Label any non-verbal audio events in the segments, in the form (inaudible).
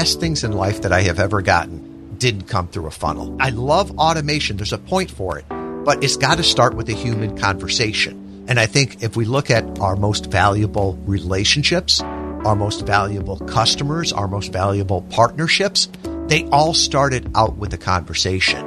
best things in life that I have ever gotten didn't come through a funnel. I love automation. There's a point for it, but it's got to start with a human conversation. And I think if we look at our most valuable relationships, our most valuable customers, our most valuable partnerships, they all started out with a conversation.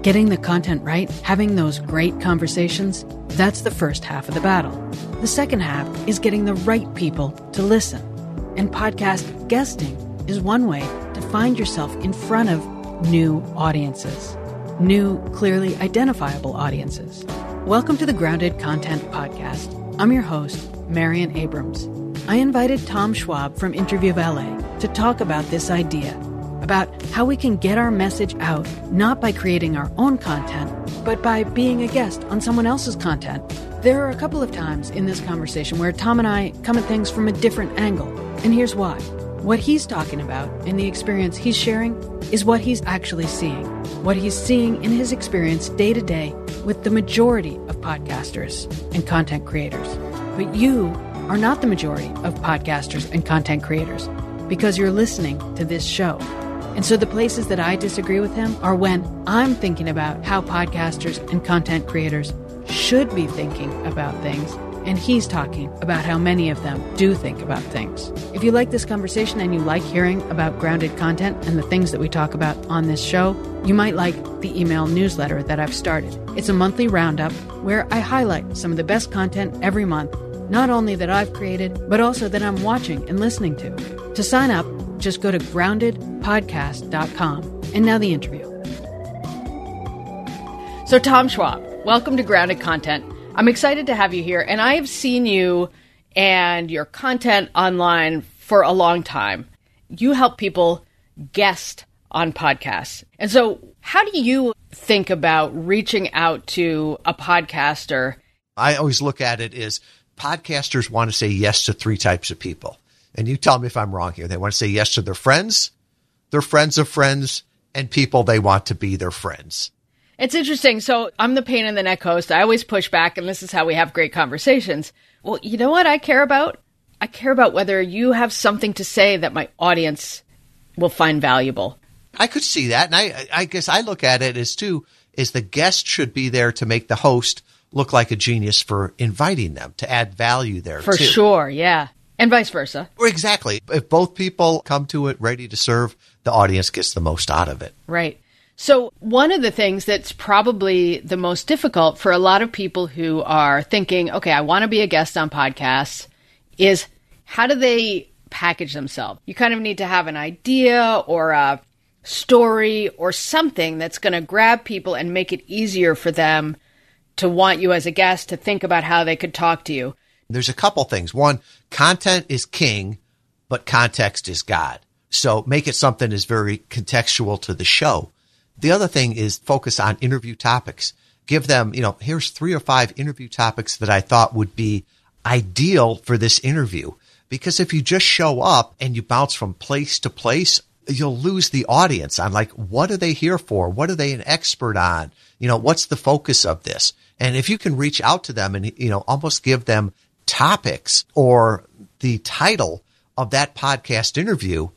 Getting the content right, having those great conversations, that's the first half of the battle. The second half is getting the right people to listen. And podcast guesting is one way to find yourself in front of new audiences, new, clearly identifiable audiences. Welcome to the Grounded Content Podcast. I'm your host, Marion Abrams. I invited Tom Schwab from Interview Valet to talk about this idea about how we can get our message out not by creating our own content, but by being a guest on someone else's content. There are a couple of times in this conversation where Tom and I come at things from a different angle, and here's why. What he's talking about and the experience he's sharing is what he's actually seeing, what he's seeing in his experience day to day with the majority of podcasters and content creators. But you are not the majority of podcasters and content creators because you're listening to this show. And so the places that I disagree with him are when I'm thinking about how podcasters and content creators should be thinking about things, and he's talking about how many of them do think about things. If you like this conversation and you like hearing about grounded content and the things that we talk about on this show, you might like the email newsletter that I've started. It's a monthly roundup where I highlight some of the best content every month, not only that I've created, but also that I'm watching and listening to. To sign up, just go to groundedpodcast.com. And now the interview. So, Tom Schwab, welcome to Grounded Content. I'm excited to have you here, and I have seen you and your content online for a long time. You help people guest on podcasts. And so, how do you think about reaching out to a podcaster? I always look at it as podcasters want to say yes to three types of people. And you tell me if I'm wrong here. They want to say yes to their friends, their friends of friends, and people they want to be their friends. It's interesting. So I'm the pain in the neck host. I always push back, and this is how we have great conversations. Well, you know what I care about? I care about whether you have something to say that my audience will find valuable. I could see that. And I, I guess I look at it as too, is the guest should be there to make the host look like a genius for inviting them to add value there. For too. sure. Yeah. And vice versa. Exactly. If both people come to it ready to serve, the audience gets the most out of it. Right. So, one of the things that's probably the most difficult for a lot of people who are thinking, okay, I want to be a guest on podcasts, is how do they package themselves? You kind of need to have an idea or a story or something that's going to grab people and make it easier for them to want you as a guest, to think about how they could talk to you. There's a couple things. One, content is king, but context is God. So make it something that's very contextual to the show. The other thing is focus on interview topics. Give them, you know, here's three or five interview topics that I thought would be ideal for this interview. Because if you just show up and you bounce from place to place, you'll lose the audience on like, what are they here for? What are they an expert on? You know, what's the focus of this? And if you can reach out to them and, you know, almost give them topics or the title of that podcast interview,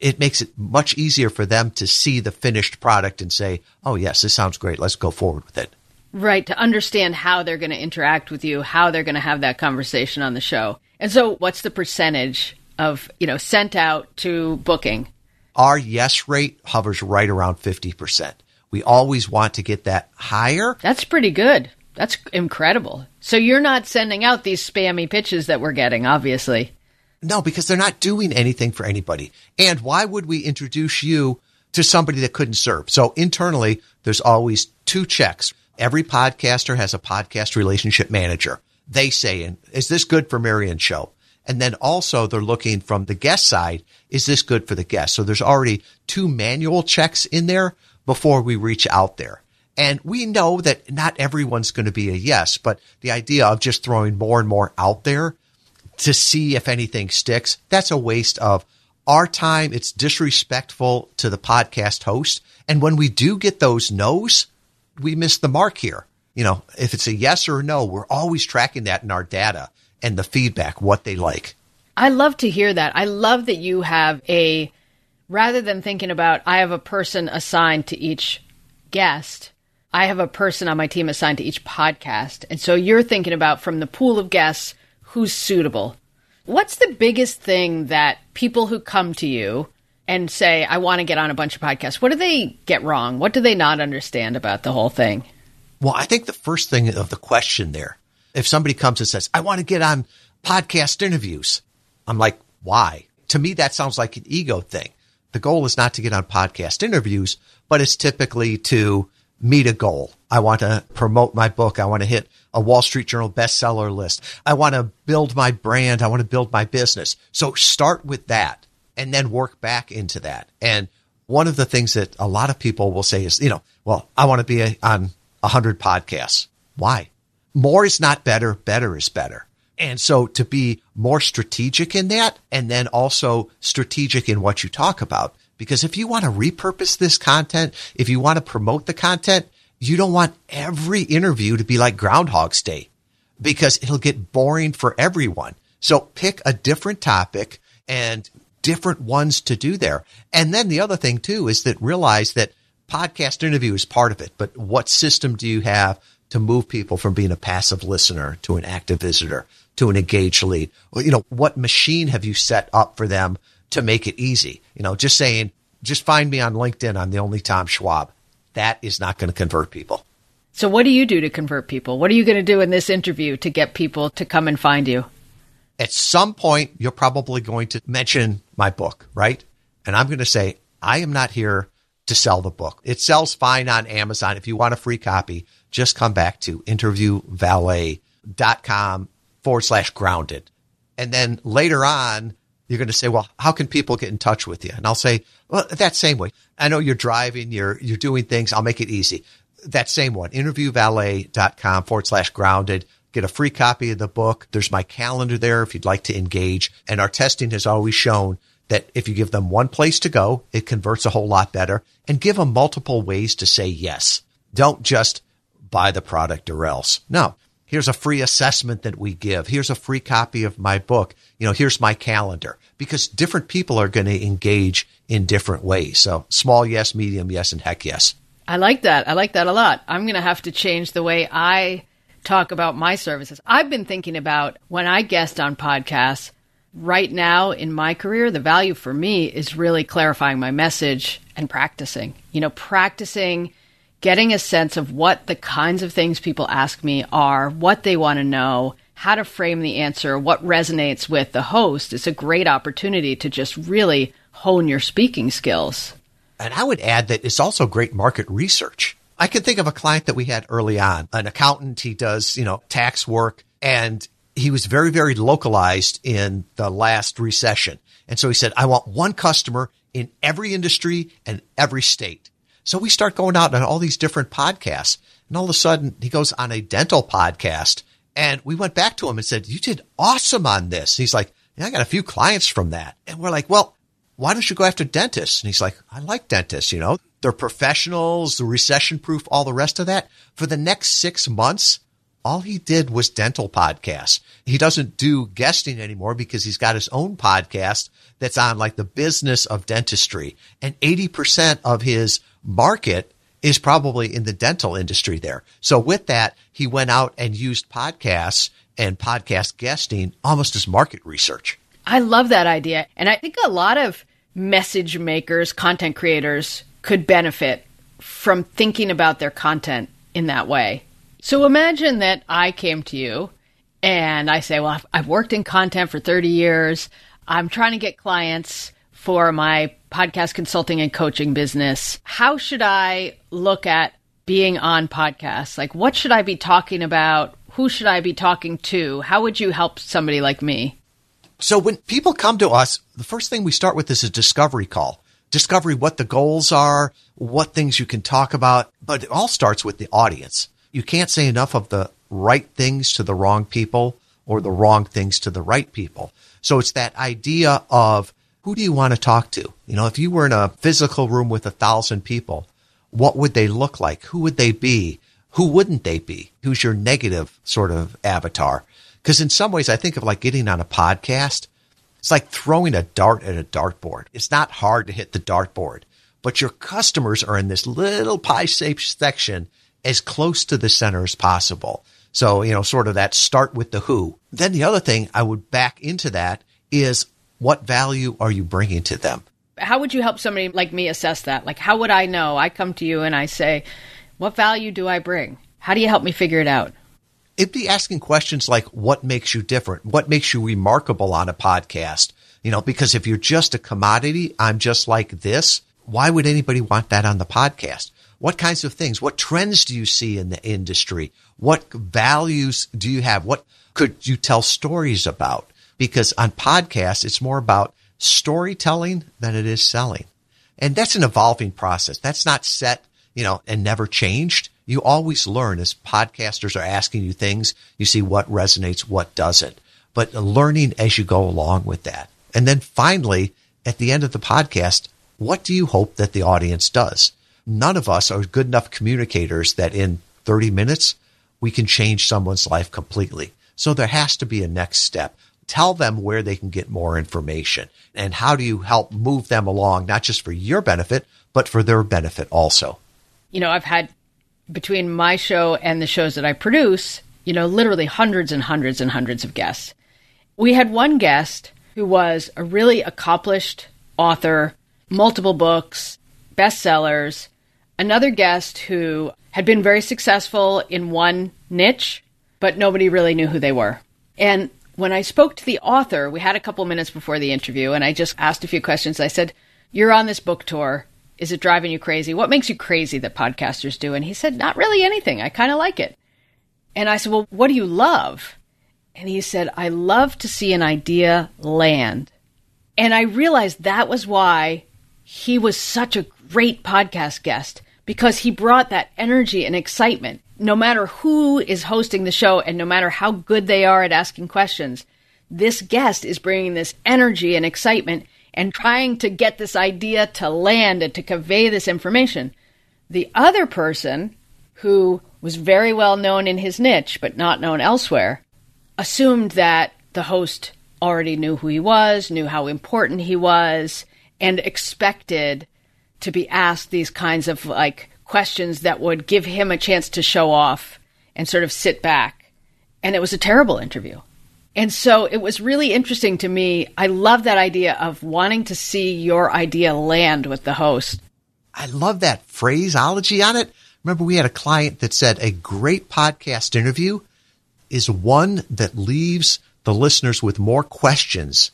it makes it much easier for them to see the finished product and say, oh, yes, this sounds great. Let's go forward with it. Right. To understand how they're going to interact with you, how they're going to have that conversation on the show. And so, what's the percentage of, you know, sent out to booking? Our yes rate hovers right around 50%. We always want to get that higher. That's pretty good. That's incredible. So you're not sending out these spammy pitches that we're getting, obviously. No, because they're not doing anything for anybody. And why would we introduce you to somebody that couldn't serve? So internally, there's always two checks. Every podcaster has a podcast relationship manager. They say, is this good for Marion's show? And then also they're looking from the guest side. Is this good for the guest? So there's already two manual checks in there before we reach out there. And we know that not everyone's going to be a yes, but the idea of just throwing more and more out there to see if anything sticks, that's a waste of our time. It's disrespectful to the podcast host. And when we do get those no's, we miss the mark here. You know, if it's a yes or a no, we're always tracking that in our data and the feedback, what they like. I love to hear that. I love that you have a, rather than thinking about, I have a person assigned to each guest, I have a person on my team assigned to each podcast. And so you're thinking about from the pool of guests, who's suitable. What's the biggest thing that people who come to you and say, I want to get on a bunch of podcasts, what do they get wrong? What do they not understand about the whole thing? Well, I think the first thing of the question there, if somebody comes and says, I want to get on podcast interviews, I'm like, why? To me, that sounds like an ego thing. The goal is not to get on podcast interviews, but it's typically to meet a goal. I want to promote my book. I want to hit a Wall Street Journal bestseller list. I want to build my brand. I want to build my business. So start with that and then work back into that. And one of the things that a lot of people will say is, you know, well, I want to be a, on a hundred podcasts. Why? More is not better. Better is better. And so to be more strategic in that and then also strategic in what you talk about. Because if you want to repurpose this content, if you want to promote the content, you don't want every interview to be like Groundhog's Day because it'll get boring for everyone. So pick a different topic and different ones to do there. And then the other thing too is that realize that podcast interview is part of it, but what system do you have to move people from being a passive listener to an active visitor to an engaged lead? Well, you know, what machine have you set up for them to make it easy? You know, just saying, just find me on LinkedIn. I'm the only Tom Schwab. That is not going to convert people. So, what do you do to convert people? What are you going to do in this interview to get people to come and find you? At some point, you're probably going to mention my book, right? And I'm going to say, I am not here to sell the book. It sells fine on Amazon. If you want a free copy, just come back to interviewvalet.com forward slash grounded. And then later on, you're going to say, well, how can people get in touch with you? And I'll say, well, that same way. I know you're driving, you're, you're doing things. I'll make it easy. That same one, interviewvalet.com forward slash grounded. Get a free copy of the book. There's my calendar there if you'd like to engage. And our testing has always shown that if you give them one place to go, it converts a whole lot better and give them multiple ways to say yes. Don't just buy the product or else. No, here's a free assessment that we give. Here's a free copy of my book. You know, here's my calendar because different people are going to engage in different ways. So small yes, medium yes, and heck yes. I like that. I like that a lot. I'm going to have to change the way I talk about my services. I've been thinking about when I guest on podcasts, right now in my career, the value for me is really clarifying my message and practicing. You know, practicing getting a sense of what the kinds of things people ask me are, what they want to know, how to frame the answer, what resonates with the host is a great opportunity to just really hone your speaking skills. And I would add that it's also great market research. I can think of a client that we had early on, an accountant. He does, you know, tax work and he was very, very localized in the last recession. And so he said, I want one customer in every industry and every state. So we start going out on all these different podcasts. And all of a sudden he goes on a dental podcast. And we went back to him and said, you did awesome on this. he's like, yeah, I got a few clients from that. And we're like, well, why don't you go after dentists? And he's like, I like dentists, you know, they're professionals, recession proof, all the rest of that. For the next six months, all he did was dental podcasts. He doesn't do guesting anymore because he's got his own podcast that's on like the business of dentistry. And 80% of his market is probably in the dental industry there. So with that, he went out and used podcasts and podcast guesting almost as market research. I love that idea. And I think a lot of message makers, content creators could benefit from thinking about their content in that way. So imagine that I came to you and I say, Well, I've worked in content for 30 years. I'm trying to get clients for my podcast consulting and coaching business. How should I look at being on podcasts? Like, what should I be talking about? Who should I be talking to? How would you help somebody like me? So, when people come to us, the first thing we start with is a discovery call. Discovery what the goals are, what things you can talk about, but it all starts with the audience you can't say enough of the right things to the wrong people or the wrong things to the right people. So it's that idea of who do you want to talk to? You know, if you were in a physical room with a thousand people, what would they look like? Who would they be? Who wouldn't they be? Who's your negative sort of avatar? Because in some ways, I think of like getting on a podcast. It's like throwing a dart at a dartboard. It's not hard to hit the dartboard, but your customers are in this little pie shaped section as close to the center as possible. So, you know, sort of that start with the who. Then the other thing I would back into that is what value are you bringing to them? How would you help somebody like me assess that? Like, how would I know? I come to you and I say, what value do I bring? How do you help me figure it out? It'd be asking questions like, what makes you different? What makes you remarkable on a podcast? You know, because if you're just a commodity, I'm just like this. Why would anybody want that on the podcast? What kinds of things? What trends do you see in the industry? What values do you have? What could you tell stories about? Because on podcasts, it's more about storytelling than it is selling. And that's an evolving process. That's not set, you know, and never changed. You always learn as podcasters are asking you things. You see what resonates, what doesn't, but learning as you go along with that. And then finally, at the end of the podcast, what do you hope that the audience does? None of us are good enough communicators that in 30 minutes, we can change someone's life completely. So there has to be a next step. Tell them where they can get more information and how do you help move them along, not just for your benefit, but for their benefit also. You know, I've had between my show and the shows that I produce, you know, literally hundreds and hundreds and hundreds of guests. We had one guest who was a really accomplished author, multiple books, bestsellers, another guest who had been very successful in one niche, but nobody really knew who they were. And when I spoke to the author, we had a couple minutes before the interview, and I just asked a few questions. I said, You're on this book tour. Is it driving you crazy? What makes you crazy that podcasters do? And he said, Not really anything. I kind of like it. And I said, Well, what do you love? And he said, I love to see an idea land. And I realized that was why he was such a great podcast guest because he brought that energy and excitement. No matter who is hosting the show and no matter how good they are at asking questions, this guest is bringing this energy and excitement and trying to get this idea to land and to convey this information. The other person, who was very well known in his niche but not known elsewhere, assumed that the host already knew who he was, knew how important he was, and expected to be asked these kinds of like questions that would give him a chance to show off and sort of sit back. And it was a terrible interview. And so it was really interesting to me. I love that idea of wanting to see your idea land with the host. I love that phraseology on it. Remember, we had a client that said a great podcast interview is one that leaves the listeners with more questions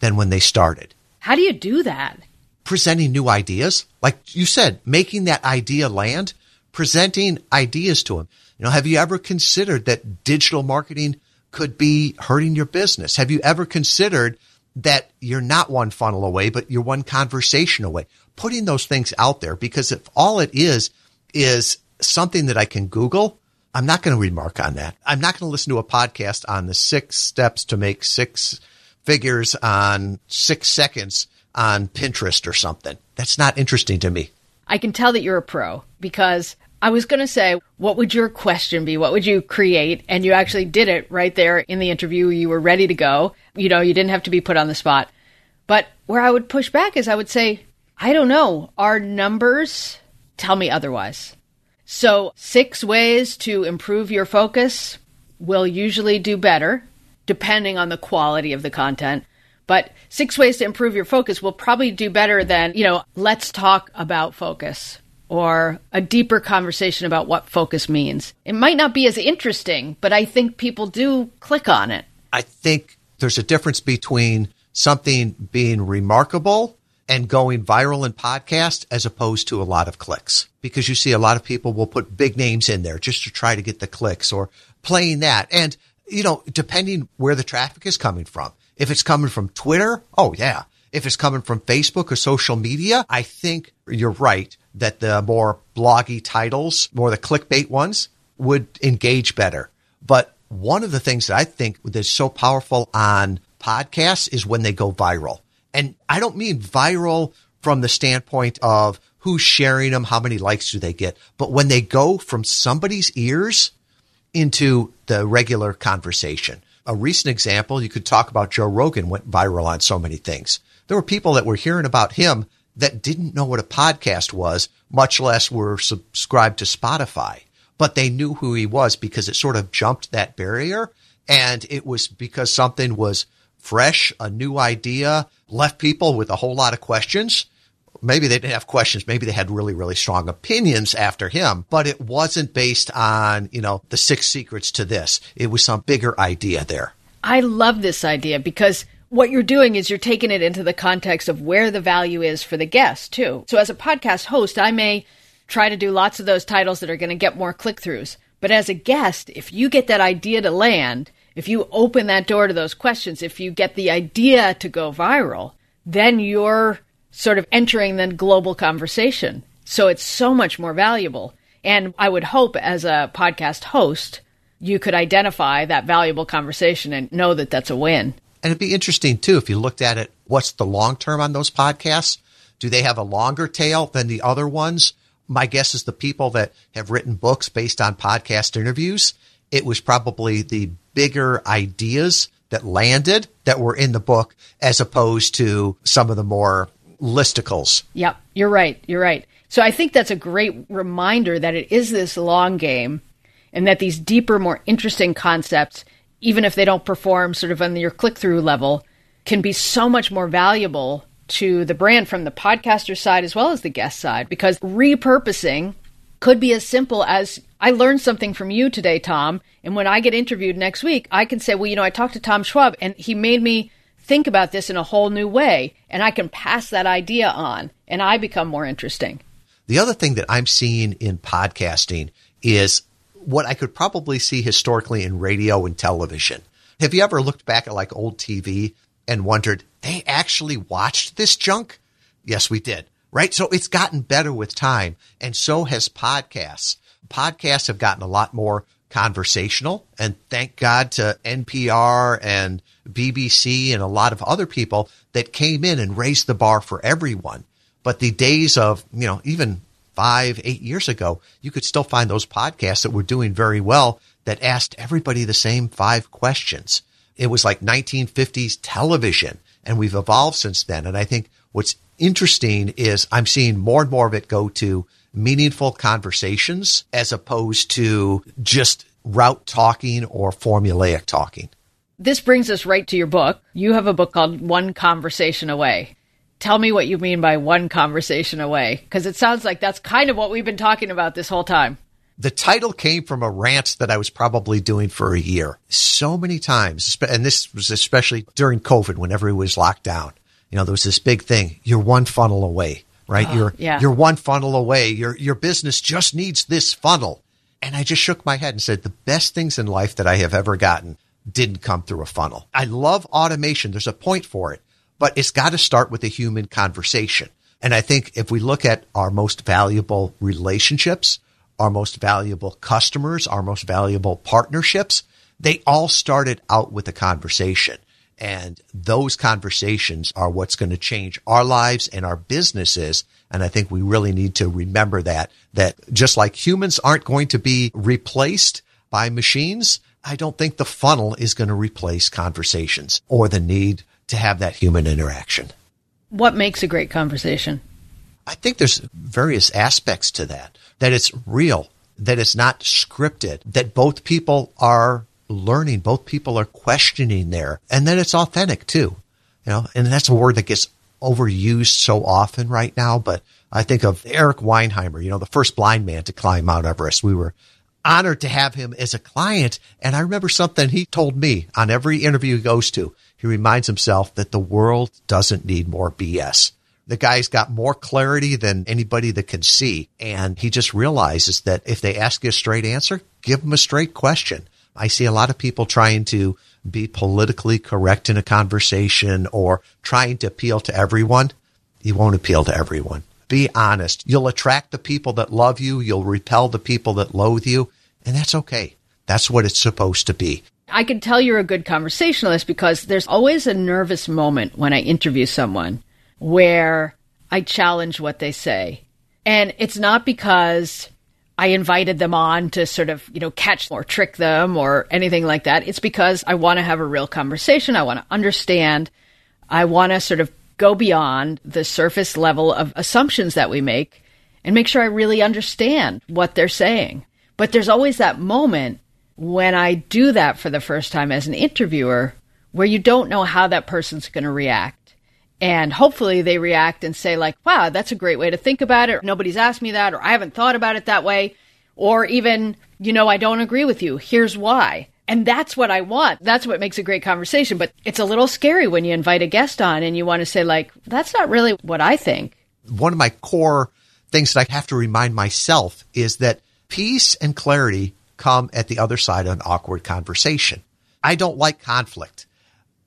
than when they started. How do you do that? Presenting new ideas. Like you said, making that idea land, presenting ideas to them. You know, have you ever considered that digital marketing could be hurting your business? Have you ever considered that you're not one funnel away, but you're one conversation away? Putting those things out there because if all it is, is something that I can Google, I'm not going to remark on that. I'm not going to listen to a podcast on the six steps to make six figures on six seconds on Pinterest or something. That's not interesting to me. I can tell that you're a pro because I was going to say, what would your question be? What would you create? And you actually did it right there in the interview. You were ready to go. You know, you didn't have to be put on the spot. But where I would push back is I would say, I don't know. Our numbers tell me otherwise. So, six ways to improve your focus will usually do better, depending on the quality of the content. But six ways to improve your focus will probably do better than, you know, let's talk about focus or a deeper conversation about what focus means. It might not be as interesting, but I think people do click on it. I think there's a difference between something being remarkable and going viral in podcast as opposed to a lot of clicks because you see a lot of people will put big names in there just to try to get the clicks or playing that. And, you know, depending where the traffic is coming from, if it's coming from Twitter, oh yeah. If it's coming from Facebook or social media, I think you're right that the more bloggy titles, more the clickbait ones would engage better. But one of the things that I think that's so powerful on podcasts is when they go viral. And I don't mean viral from the standpoint of who's sharing them, how many likes do they get, but when they go from somebody's ears into the regular conversation. A recent example, you could talk about Joe Rogan went viral on so many things. There were people that were hearing about him that didn't know what a podcast was, much less were subscribed to Spotify, but they knew who he was because it sort of jumped that barrier. And it was because something was fresh, a new idea, left people with a whole lot of questions. Maybe they didn't have questions. Maybe they had really, really strong opinions after him, but it wasn't based on, you know, the six secrets to this. It was some bigger idea there. I love this idea because what you're doing is you're taking it into the context of where the value is for the guest, too. So as a podcast host, I may try to do lots of those titles that are going to get more click throughs. But as a guest, if you get that idea to land, if you open that door to those questions, if you get the idea to go viral, then you're sort of entering the global conversation. So it's so much more valuable. And I would hope as a podcast host, you could identify that valuable conversation and know that that's a win. And it'd be interesting too if you looked at it. What's the long term on those podcasts? Do they have a longer tail than the other ones? My guess is the people that have written books based on podcast interviews. It was probably the bigger ideas that landed that were in the book as opposed to some of the more listicles. Yep, you're right. You're right. So I think that's a great reminder that it is this long game and that these deeper, more interesting concepts even if they don't perform sort of on your click through level, can be so much more valuable to the brand from the podcaster side as well as the guest side because repurposing could be as simple as I learned something from you today, Tom. And when I get interviewed next week, I can say, well, you know, I talked to Tom Schwab and he made me think about this in a whole new way. And I can pass that idea on and I become more interesting. The other thing that I'm seeing in podcasting is what I could probably see historically in radio and television. Have you ever looked back at like old TV and wondered, they actually watched this junk? Yes, we did. Right. So it's gotten better with time. And so has podcasts. Podcasts have gotten a lot more conversational. And thank God to NPR and BBC and a lot of other people that came in and raised the bar for everyone. But the days of, you know, even five, eight years ago, you could still find those podcasts that were doing very well that asked everybody the same five questions. It was like 1950s television and we've evolved since then. And I think what's interesting is I'm seeing more and more of it go to meaningful conversations as opposed to just route talking or formulaic talking. This brings us right to your book. You have a book called One Conversation Away. Tell me what you mean by one conversation away, because it sounds like that's kind of what we've been talking about this whole time. The title came from a rant that I was probably doing for a year. So many times, and this was especially during COVID when everyone was locked down. You know, there was this big thing. You're one funnel away, right? Oh, you're, yeah. you're one funnel away. Your, your business just needs this funnel. And I just shook my head and said, the best things in life that I have ever gotten didn't come through a funnel. I love automation. There's a point for it but it's got to start with a human conversation. And I think if we look at our most valuable relationships, our most valuable customers, our most valuable partnerships, they all started out with a conversation. And those conversations are what's going to change our lives and our businesses. And I think we really need to remember that, that just like humans aren't going to be replaced by machines, I don't think the funnel is going to replace conversations or the need to have that human interaction. What makes a great conversation? I think there's various aspects to that. That it's real, that it's not scripted, that both people are learning, both people are questioning there, and then it's authentic too. You know, and that's a word that gets overused so often right now, but I think of Erik Weihenmayer, you know, the first blind man to climb Mount Everest. We were honored to have him as a client. And I remember something he told me on every interview he goes to. He reminds himself that the world doesn't need more BS. The guy's got more clarity than anybody that can see. And he just realizes that if they ask you a straight answer, give them a straight question. I see a lot of people trying to be politically correct in a conversation or trying to appeal to everyone. You won't appeal to everyone. Be honest. You'll attract the people that love you. You'll repel the people that loathe you. And that's okay. That's what it's supposed to be. I can tell you're a good conversationalist because there's always a nervous moment when I interview someone where I challenge what they say. And it's not because I invited them on to sort of, you know, catch or trick them or anything like that. It's because I want to have a real conversation. I want to understand. I want to sort of go beyond the surface level of assumptions that we make and make sure I really understand what they're saying. But there's always that moment when I do that for the first time as an interviewer where you don't know how that person's going to react. And hopefully they react and say, like, wow, that's a great way to think about it. Nobody's asked me that, or I haven't thought about it that way. Or even, you know, I don't agree with you. Here's why. And that's what I want. That's what makes a great conversation. But it's a little scary when you invite a guest on and you want to say, like, that's not really what I think. One of my core things that I have to remind myself is that peace and clarity come at the other side of an awkward conversation. I don't like conflict.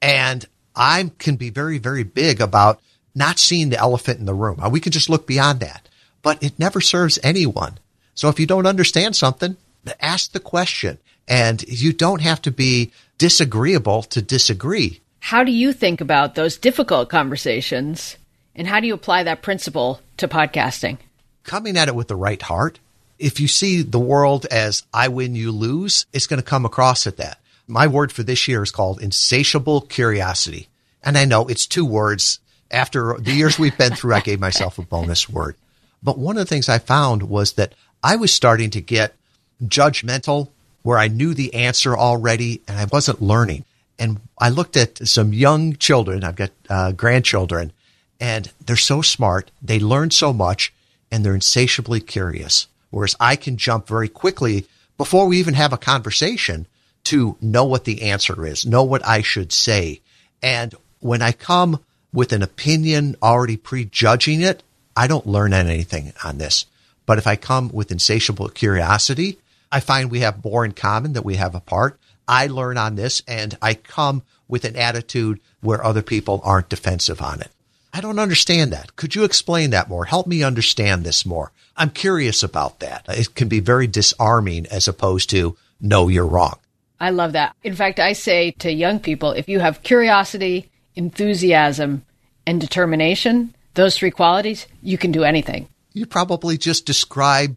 And I can be very, very big about not seeing the elephant in the room. We can just look beyond that, but it never serves anyone. So if you don't understand something, ask the question and you don't have to be disagreeable to disagree. How do you think about those difficult conversations and how do you apply that principle to podcasting? Coming at it with the right heart. If you see the world as I win, you lose, it's going to come across at that. My word for this year is called insatiable curiosity. And I know it's two words. After the years we've been through, I gave myself a bonus word. But one of the things I found was that I was starting to get judgmental where I knew the answer already and I wasn't learning. And I looked at some young children. I've got uh, grandchildren and they're so smart. They learn so much and they're insatiably curious. Whereas I can jump very quickly before we even have a conversation to know what the answer is, know what I should say. And when I come with an opinion already prejudging it, I don't learn anything on this. But if I come with insatiable curiosity, I find we have more in common than we have apart. I learn on this and I come with an attitude where other people aren't defensive on it. I don't understand that. Could you explain that more? Help me understand this more. I'm curious about that. It can be very disarming as opposed to, no, you're wrong. I love that. In fact, I say to young people, if you have curiosity, enthusiasm, and determination, those three qualities, you can do anything. You probably just describe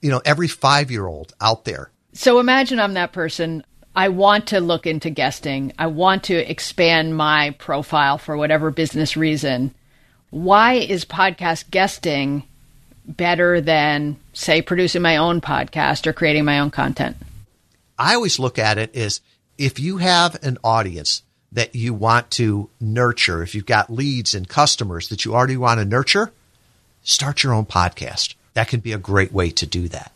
you know, every five year old out there. So imagine I'm that person. I want to look into guesting. I want to expand my profile for whatever business reason. Why is podcast guesting better than, say, producing my own podcast or creating my own content? I always look at it as if you have an audience that you want to nurture, if you've got leads and customers that you already want to nurture, start your own podcast that can be a great way to do that.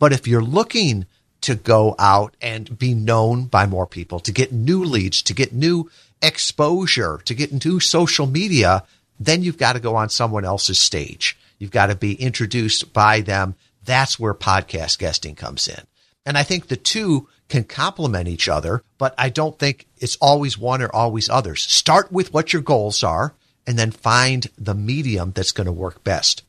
But if you're looking to go out and be known by more people, to get new leads, to get new exposure, to get into social media, then you've got to go on someone else's stage. You've got to be introduced by them. That's where podcast guesting comes in. And I think the two can complement each other, but I don't think it's always one or always others. Start with what your goals are and then find the medium that's going to work best.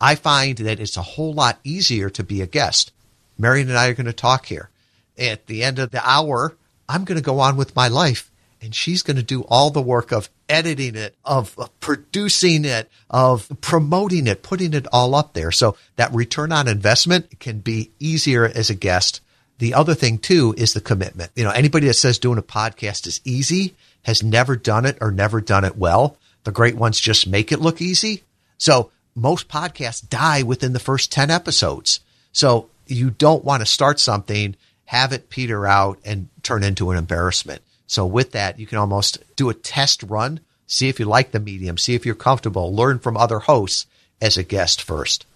I find that it's a whole lot easier to be a guest. Marion and I are going to talk here. At the end of the hour, I'm going to go on with my life and she's going to do all the work of editing it, of producing it, of promoting it, putting it all up there. So that return on investment can be easier as a guest. The other thing too is the commitment. You know, anybody that says doing a podcast is easy has never done it or never done it well. The great ones just make it look easy. So most podcasts die within the first 10 episodes. So you don't want to start something, have it peter out and turn into an embarrassment. So with that, you can almost do a test run, see if you like the medium, see if you're comfortable, learn from other hosts as a guest first.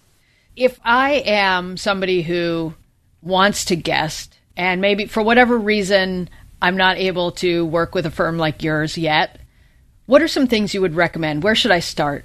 If I am somebody who wants to guest and maybe for whatever reason I'm not able to work with a firm like yours yet, what are some things you would recommend? Where should I start?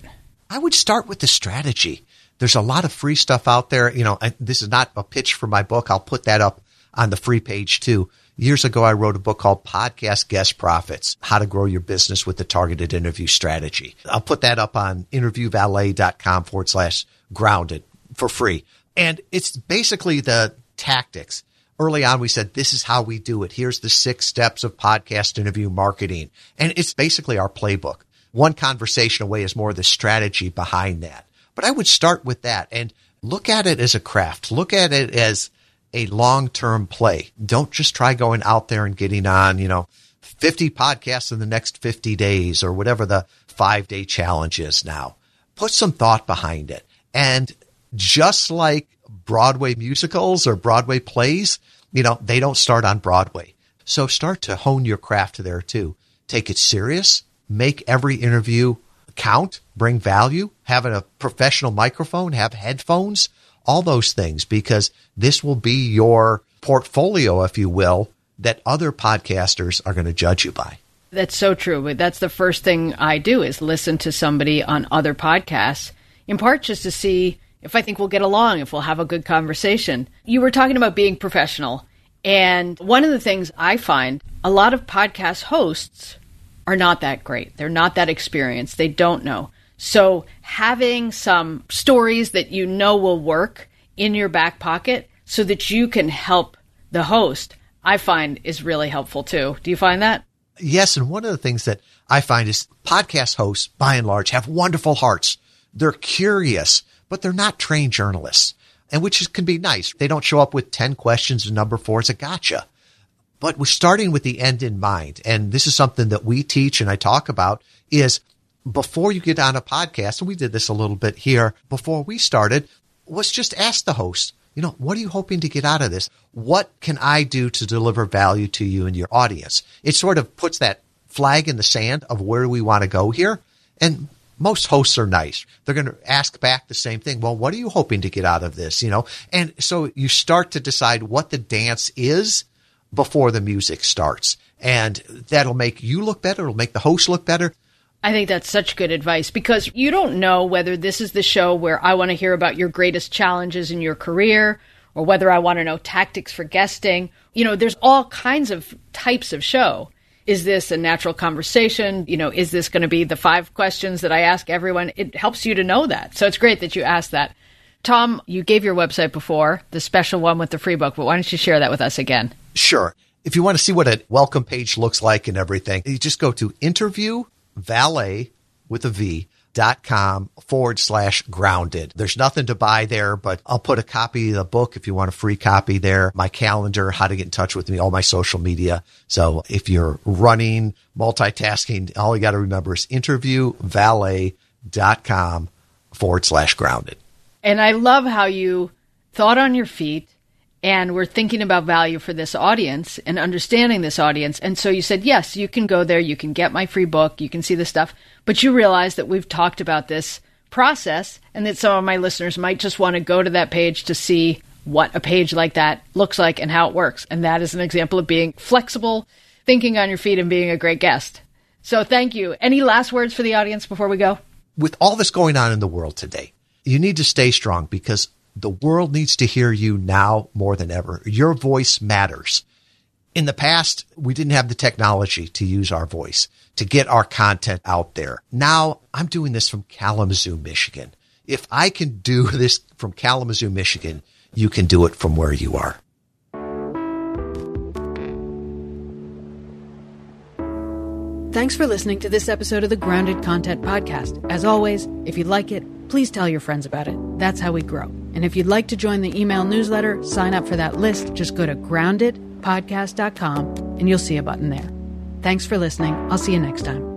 I would start with the strategy. There's a lot of free stuff out there. You know, I, this is not a pitch for my book. I'll put that up on the free page too. Years ago, I wrote a book called Podcast Guest Profits, How to Grow Your Business with the Targeted Interview Strategy. I'll put that up on interviewvalet.com forward slash grounded for free. And it's basically the tactics. Early on, we said, this is how we do it. Here's the six steps of podcast interview marketing. And it's basically our playbook one conversation away is more the strategy behind that. But I would start with that and look at it as a craft. Look at it as a long-term play. Don't just try going out there and getting on, you know, 50 podcasts in the next 50 days or whatever the five day challenge is now. Put some thought behind it. And just like Broadway musicals or Broadway plays, you know, they don't start on Broadway. So start to hone your craft there too. Take it serious. Make every interview count, bring value, have a professional microphone, have headphones, all those things, because this will be your portfolio, if you will, that other podcasters are going to judge you by. That's so true. That's the first thing I do is listen to somebody on other podcasts, in part just to see if I think we'll get along, if we'll have a good conversation. You were talking about being professional. And one of the things I find a lot of podcast hosts are not that great. They're not that experienced. They don't know. So having some stories that you know will work in your back pocket so that you can help the host, I find is really helpful too. Do you find that? Yes. And one of the things that I find is podcast hosts, by and large, have wonderful hearts. They're curious, but they're not trained journalists and which is, can be nice. They don't show up with 10 questions and number four is a gotcha. But we're starting with the end in mind. And this is something that we teach and I talk about is before you get on a podcast, and we did this a little bit here before we started, was just ask the host, you know, what are you hoping to get out of this? What can I do to deliver value to you and your audience? It sort of puts that flag in the sand of where we want to go here. And most hosts are nice. They're going to ask back the same thing. Well, what are you hoping to get out of this? You know, and so you start to decide what the dance is before the music starts. And that'll make you look better. It'll make the host look better. I think that's such good advice because you don't know whether this is the show where I want to hear about your greatest challenges in your career or whether I want to know tactics for guesting. You know, there's all kinds of types of show is this a natural conversation? You know, is this going to be the five questions that I ask everyone? It helps you to know that. So it's great that you asked that. Tom, you gave your website before, the special one with the free book, but why don't you share that with us again? Sure. If you want to see what a welcome page looks like and everything, you just go to interview valet with a V dot com forward slash grounded. There's nothing to buy there, but I'll put a copy of the book if you want a free copy there, my calendar, how to get in touch with me, all my social media. So if you're running, multitasking, all you got to remember is interviewvalet.com forward slash grounded. And I love how you thought on your feet and we're thinking about value for this audience and understanding this audience. And so you said, yes, you can go there, you can get my free book, you can see the stuff, but you realize that we've talked about this process and that some of my listeners might just want to go to that page to see what a page like that looks like and how it works. And that is an example of being flexible, thinking on your feet, and being a great guest. So thank you. Any last words for the audience before we go? With all this going on in the world today, you need to stay strong because the world needs to hear you now more than ever. Your voice matters. In the past, we didn't have the technology to use our voice to get our content out there. Now I'm doing this from Kalamazoo, Michigan. If I can do (laughs) this from Kalamazoo, Michigan, you can do it from where you are. Thanks for listening to this episode of the Grounded Content Podcast. As always, if you like it, please tell your friends about it. That's how we grow. And if you'd like to join the email newsletter, sign up for that list. Just go to groundedpodcast.com and you'll see a button there. Thanks for listening. I'll see you next time.